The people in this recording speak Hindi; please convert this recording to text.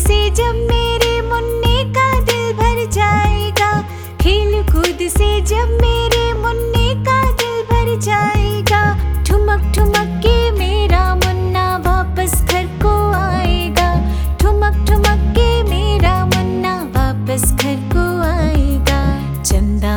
से जब मेरे मुन्ने का दिल भर जाएगा, खेल कूद से जब मेरे मुन्ने का दिल भर जाएगा, ठुमक ठुमक के मेरा मुन्ना वापस घर को आएगा, ठुमक ठुमक के मेरा मुन्ना वापस घर को आएगा, चंदा